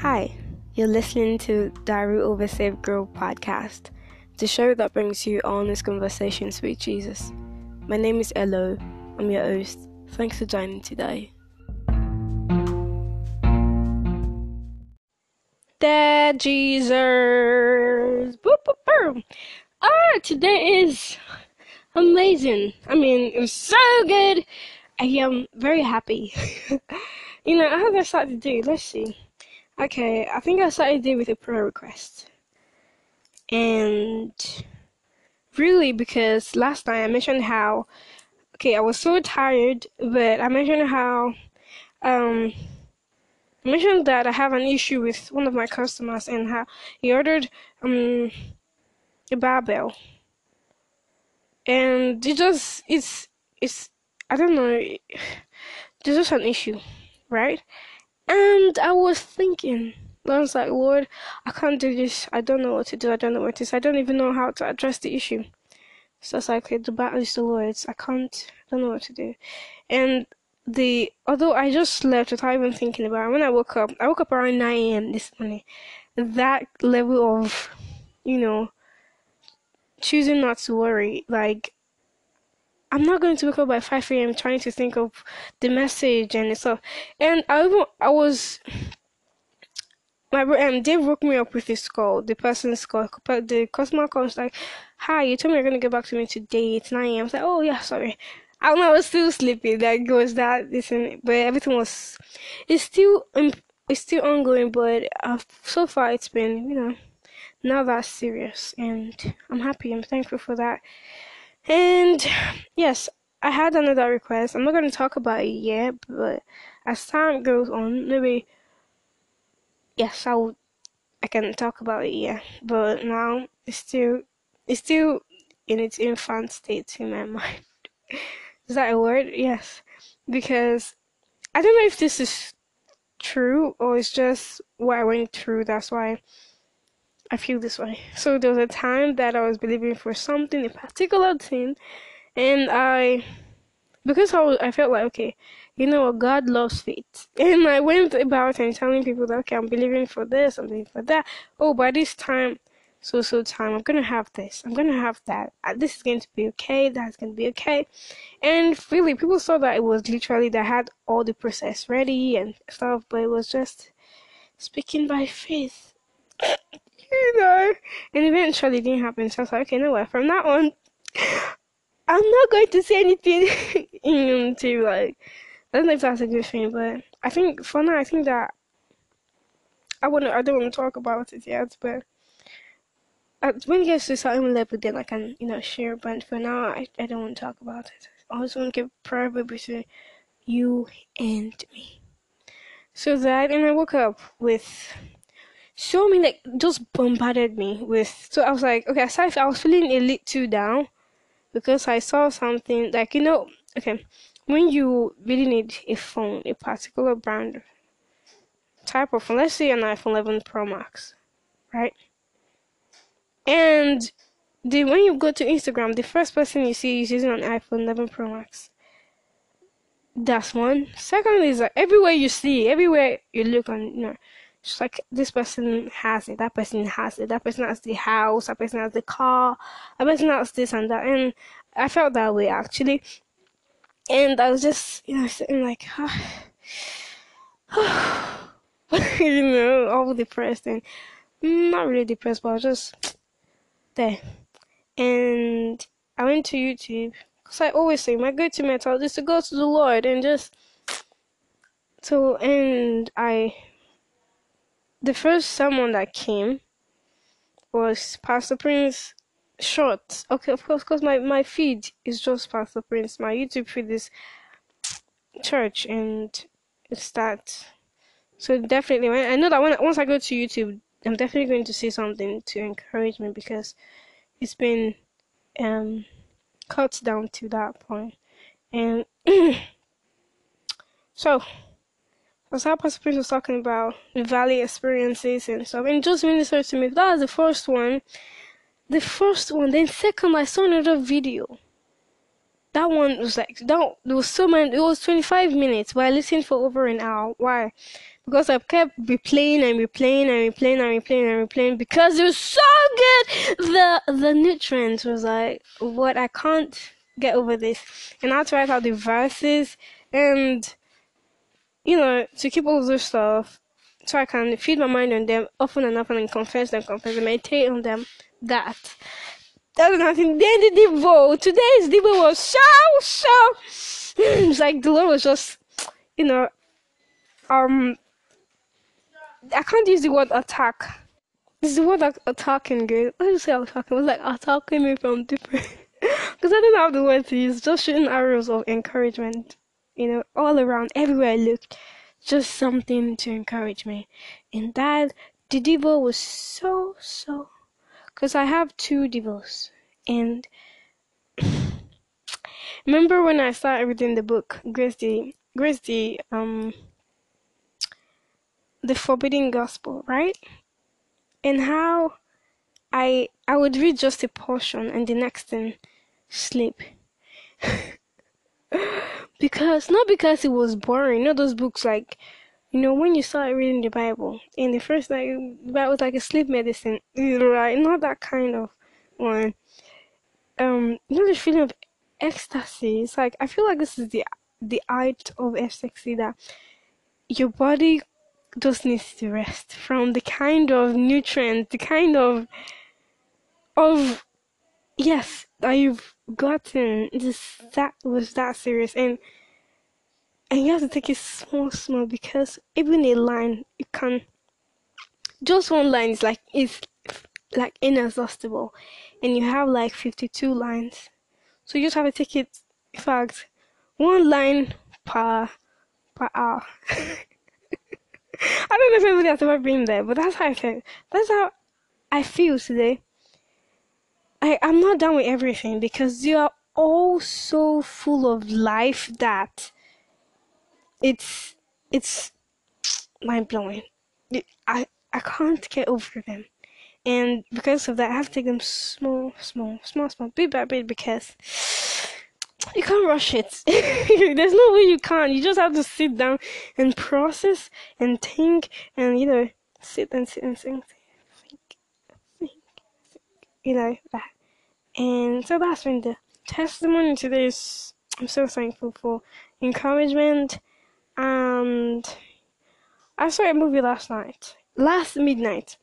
Hi, you're listening to Diary of a Saved Girl podcast, the show that brings you honest conversations with Jesus. My name is Elo. I'm your host. Thanks for joining today. Dad Jesus. Boop, boop, boop. Ah, today is amazing. I mean, it was so good. I am very happy. you know, how did I start to do? Let's see. Okay, I think I started the day with a prayer request. And really, because last night I mentioned how, okay, I was so tired, but I mentioned how, um, I mentioned that I have an issue with one of my customers and how he ordered, um, a barbell. And it just, it's, it's, I don't know, there's just an issue, right? And I was thinking, I was like, Lord, I can't do this. I don't know what to do. I don't know what to say. I don't even know how to address the issue. So it's like, okay, the battle is the Lord's. I can't, I don't know what to do. And the, although I just slept without even thinking about it, when I woke up, I woke up around 9 a.m. this morning. That level of, you know, choosing not to worry, like, I'm not going to wake up by 5 a.m. trying to think of the message and stuff. And I even, I was my um they woke me up with this call, the person's call, but the customer was like, "Hi, you told me you're gonna get back to me today. It's 9 a.m." I was like, "Oh yeah, sorry." I I was still sleeping. Like was that this and but everything was, it's still it's still ongoing, but uh, so far it's been you know not that serious, and I'm happy. I'm thankful for that. And yes, I had another request. I'm not going to talk about it yet, but as time goes on, maybe yes, I will. I can talk about it. Yeah, but now it's still it's still in its infant state in my mind. is that a word? Yes, because I don't know if this is true or it's just what I went through. That's why I feel this way. So there was a time that I was believing for something, a particular thing, and I, because I, was, I felt like, okay, you know what, God loves faith. And I went about and telling people that, okay, I'm believing for this, I'm believing for that. Oh, by this time, so so time, I'm gonna have this, I'm gonna have that. Uh, this is going to be okay, that's gonna be okay. And really, people saw that it was literally that I had all the process ready and stuff, but it was just speaking by faith you know. And eventually it didn't happen. So I was like, okay, no way. From that on, I'm not going to say anything into like. I don't know if that's a good thing, but I think for now, I think that I want I don't want to talk about it yet, but when it gets to a certain level, then I can you know share. But for now, I I don't want to talk about it. I just want to keep private between you and me. So that, and I woke up with so many like just bombarded me with so I was like, okay, aside I was feeling a little too down because I saw something like you know okay when you really need a phone, a particular brand type of phone, let's say an iPhone 11 Pro Max, right? And the when you go to Instagram, the first person you see is using an iPhone 11 Pro Max. That's one. Second is everywhere you see, everywhere you look on, you know, it's like this person has it, that person has it, that person has the house, that person has the car, that person has this and that. And I felt that way actually. And I was just, you know, sitting like, oh. you know, all depressed and mm, not really depressed, but I was just there. And I went to YouTube because I always say my go-to method is to go to the Lord and just so and I the first someone that came was Pastor Prince Short. Okay, of course, because my, my feed is just Pastor Prince. My YouTube feed is church, and it's that. So definitely, when, I know that when once I go to YouTube, I'm definitely going to see something to encourage me because it's been um cut down to that point, and so as how Pastor Prince was talking about the valley experiences and stuff, and just ministered to me. That was the first one. The first one. Then second, I saw another video. That one was like that there was so many it was 25 minutes but i listened for over an hour. Why? Because i kept replaying and replaying and replaying and replaying and replaying because it was so good. The the nutrients was like what? I can't get over this. And i write out the verses and you know to keep all of this stuff so i can feed my mind on them often and often and confess them confess and meditate on them that that's nothing. Then the Devo. Today's Devo was so so. it's like the Lord was just, you know, um. I can't use the word attack. This is the word like attacking, good. Let's just say attacking. It was like attacking me from different. Because I didn't have the word to use. Just shooting arrows of encouragement, you know, all around, everywhere I looked. Just something to encourage me. And that, the Devo was so, so because I have two devils. And remember when I started reading the book, Grace the Grace the um the Forbidden Gospel, right? And how I I would read just a portion and the next thing sleep. because not because it was boring, not those books like you know, when you start reading the Bible, and the first like that was like a sleep medicine, right? Not that kind of one. Um, you know the feeling of ecstasy. It's like I feel like this is the the art of ecstasy that your body just needs to rest from the kind of nutrients, the kind of of yes you've gotten. this that was that serious and and you have to take it small, small because even a line you can just one line is like is like inexhaustible, and you have like fifty two lines, so you just have to take it. In fact, one line per per hour. I don't know if anybody has ever been there, but that's how I feel. That's how I feel today. I I'm not done with everything because you are all so full of life that it's it's mind blowing. I I can't get over them, and because of that, I have to take them small, small, small, small, bit by bit because you can't rush it. There's no way you can. You just have to sit down and process and think and you know sit and sit and think, think, think, think you know that. And so that's been the testimony today. I'm so thankful for encouragement and I saw a movie last night. Last midnight.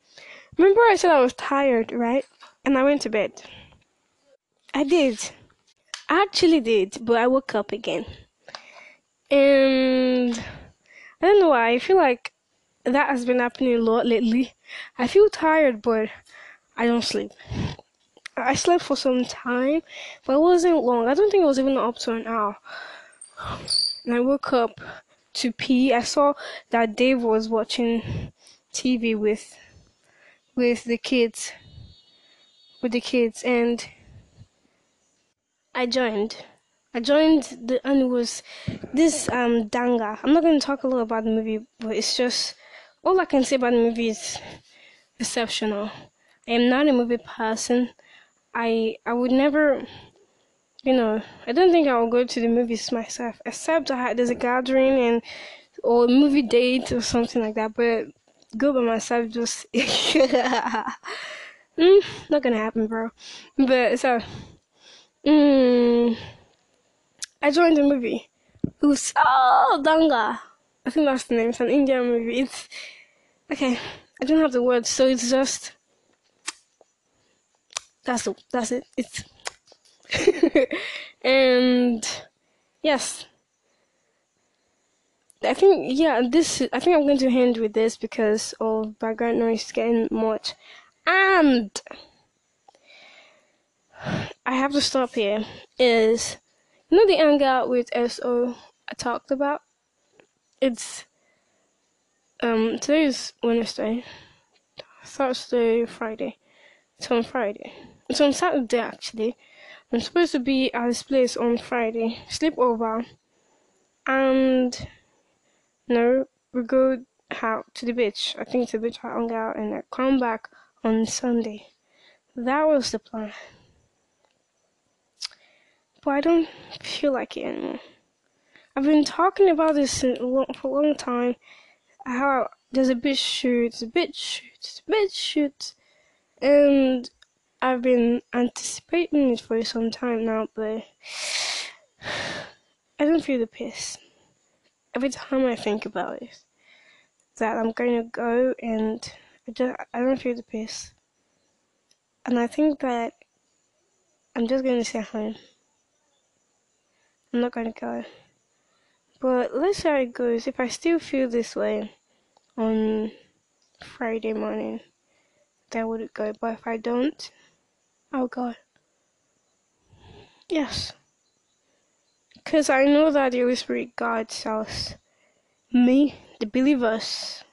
Remember I said I was tired, right? And I went to bed. I did. I actually did, but I woke up again. And I don't know why. I feel like that has been happening a lot lately. I feel tired, but I don't sleep. I slept for some time, but it wasn't long. I don't think it was even up to an hour. And I woke up to pee. I saw that Dave was watching TV with with the kids with the kids and I joined. I joined the and it was this um danga. I'm not gonna talk a lot about the movie, but it's just all I can say about the movie is exceptional. I am not a movie person. I I would never you know, I don't think I'll go to the movies myself, except I had, there's a gathering and or a movie date or something like that. But go by myself, just mm, not gonna happen, bro. But so, mm, I joined the movie. Who's oh Danga. I think that's the name. It's an Indian movie. It's okay. I don't have the words, so it's just that's it. That's it. It's and yes, I think yeah, this I think I'm going to end with this because of background noise getting much, and I have to stop here. Is you know the hangout with SO I talked about? It's um today is Wednesday, Thursday, Friday. It's on Friday. It's on Saturday actually. I'm supposed to be at this place on Friday, sleep over, and no, we go out to the beach. I think it's a beach I hung out and I come back on Sunday. That was the plan. but I don't feel like it anymore. I've been talking about this for a long time. How there's a bit shoot, a bit shoot, a bit shoot, and I've been anticipating it for some time now, but I don't feel the piss. Every time I think about it, that I'm going to go and I just I don't feel the piss, and I think that I'm just going to stay home. I'm not going to go. But let's see how it goes. If I still feel this way on Friday morning, then would go. But if I don't, I'll go. Yes. Because I know that the Holy Spirit us, me, the believers,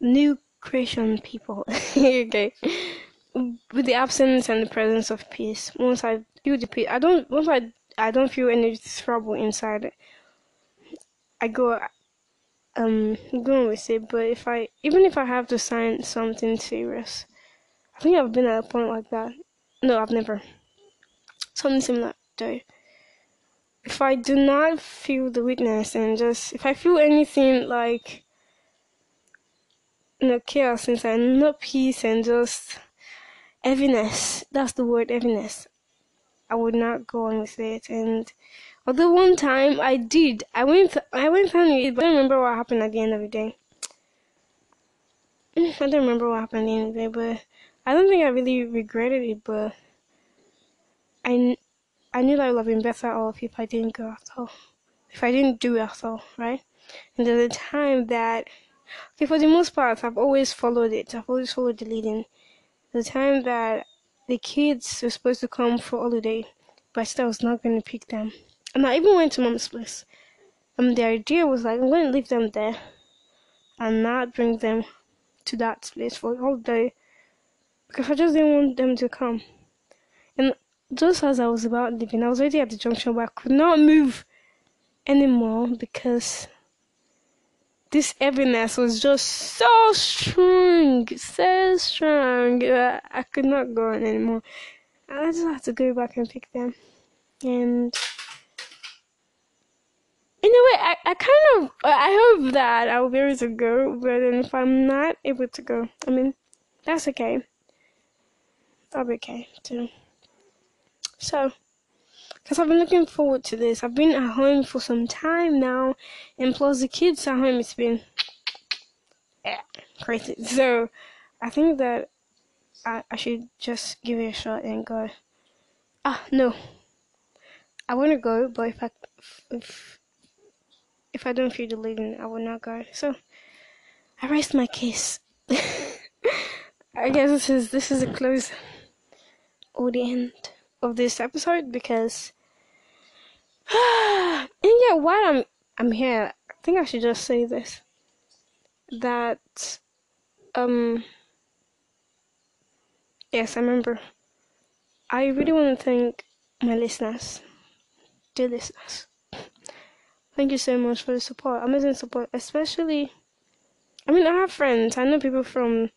new creation people. okay. With the absence and the presence of peace. Once I feel the peace, I don't. Once I I don't feel any trouble inside. I go um going with it, but if I even if I have to sign something serious, I think I've been at a point like that. No, I've never. Something similar though. If I do not feel the weakness and just if I feel anything like you know chaos inside, not peace and just heaviness. That's the word heaviness. I would not go on with it. And although one time I did, I went, I went on it, but I don't remember what happened at the end of the day. I don't remember what happened at the end of the day, but I don't think I really regretted it. But I, I knew that I would have been better off if I didn't go at all, if I didn't do it at all, right? And there's a time that, okay, for the most part, I've always followed it. I've always followed the leading. The time that the kids were supposed to come for holiday, but I still was not going to pick them. And I even went to mom's place. And the idea was like, I'm going to leave them there and not bring them to that place for holiday because I just didn't want them to come. And just as I was about leaving, I was already at the junction where I could not move anymore because this heaviness was just so strong, so strong. I could not go on anymore. I just had to go back and pick them. And in a way, I, I kind of I hope that I'll be able to go. But then if I'm not able to go, I mean, that's okay. That'll be okay too. So because I've been looking forward to this. I've been at home for some time now, and plus the kids at home, it's been yeah, crazy. So I think that I, I should just give it a shot and go. Ah, no. I want to go, but if I if if I don't feel the leading, I will not go. So I raised my case. I guess this is this is a close or the end of this episode because and yeah, while I'm I'm here, I think I should just say this. That um yes, I remember. I really want to thank my listeners, dear listeners. Thank you so much for the support, amazing support, especially. I mean, I have friends. I know people from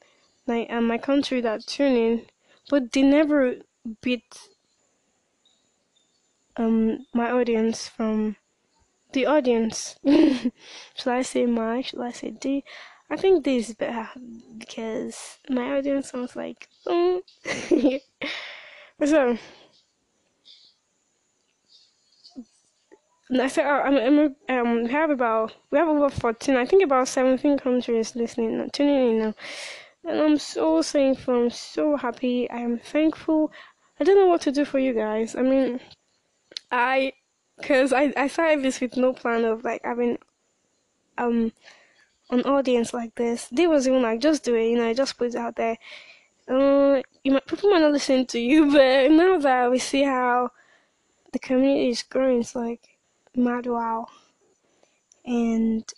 like uh, my country that tune in, but they never beat um my audience from the audience. should I say my? Should I say D? I think D is better because my audience sounds like. Um. so. I said, I'm, I'm, um, we have about, we have over 14, I think about 17 countries listening, tuning in now. And I'm so thankful, I'm so happy, I am thankful. I don't know what to do for you guys. I mean, I, cause I I started this with no plan of like having um an audience like this. They was even like just do it, you know, I just put it out there. Uh, you might people might not listen to you, but now that we see how the community is growing, it's like mad wow. And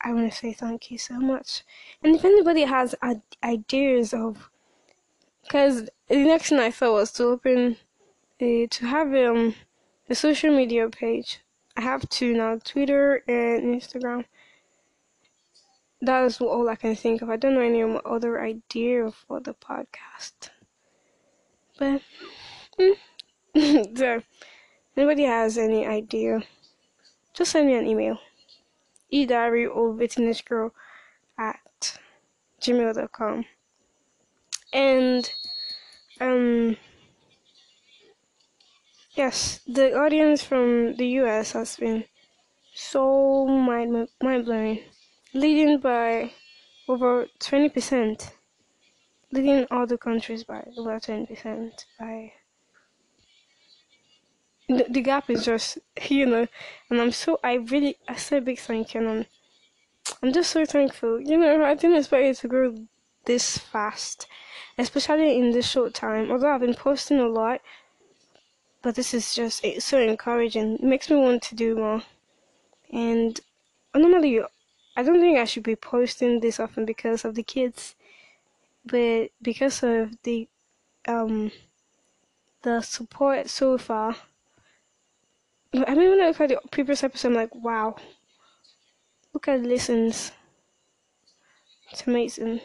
I want to say thank you so much. And if anybody has ideas of, because the next thing I thought was to open, uh, to have um the social media page. I have two now Twitter and Instagram. That is all I can think of. I don't know any other idea for the podcast. But, mm, so, anybody has any idea, just send me an email. E-diary or teenage girl at gmail.com. And um yes, the audience from the US has been so mind mind blowing, leading by over twenty percent, leading other countries by over twenty percent. By the, the gap is just you know, and I'm so I really I say big thank you, and I'm I'm just so thankful. You know, I didn't expect it to grow this fast, especially in this short time. Although I've been posting a lot, but this is just it's so encouraging. It makes me want to do more. And normally, I don't think I should be posting this often because of the kids, but because of the um the support so far. I mean, when I look at the previous episode, I'm like, wow, look at listens. It's amazing.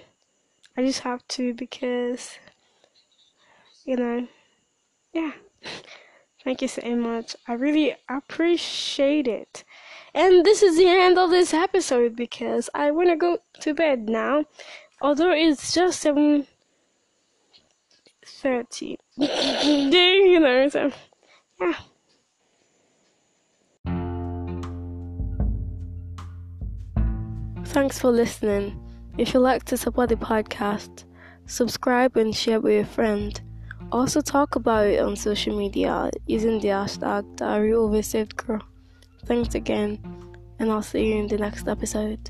I just have to because, you know, yeah. Thank you so much. I really appreciate it. And this is the end of this episode because I want to go to bed now. Although it's just 7 30. you know, so yeah. Thanks for listening. If you'd like to support the podcast, subscribe and share with a friend. Also talk about it on social media using the hashtag Diary of a Saved Girl. Thanks again, and I'll see you in the next episode.